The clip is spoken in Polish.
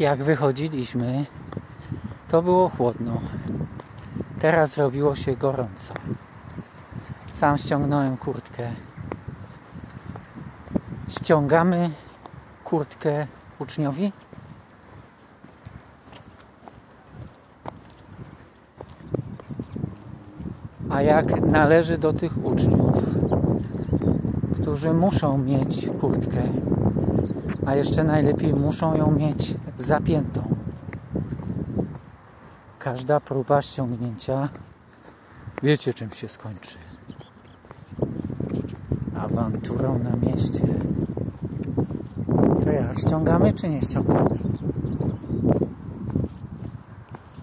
Jak wychodziliśmy, to było chłodno. Teraz zrobiło się gorąco. Sam ściągnąłem kurtkę. Ściągamy kurtkę uczniowi. A jak należy do tych uczniów, którzy muszą mieć kurtkę, a jeszcze najlepiej muszą ją mieć zapiętą. Każda próba ściągnięcia wiecie czym się skończy. Awanturą na mieście. To jak ściągamy czy nie ściągamy?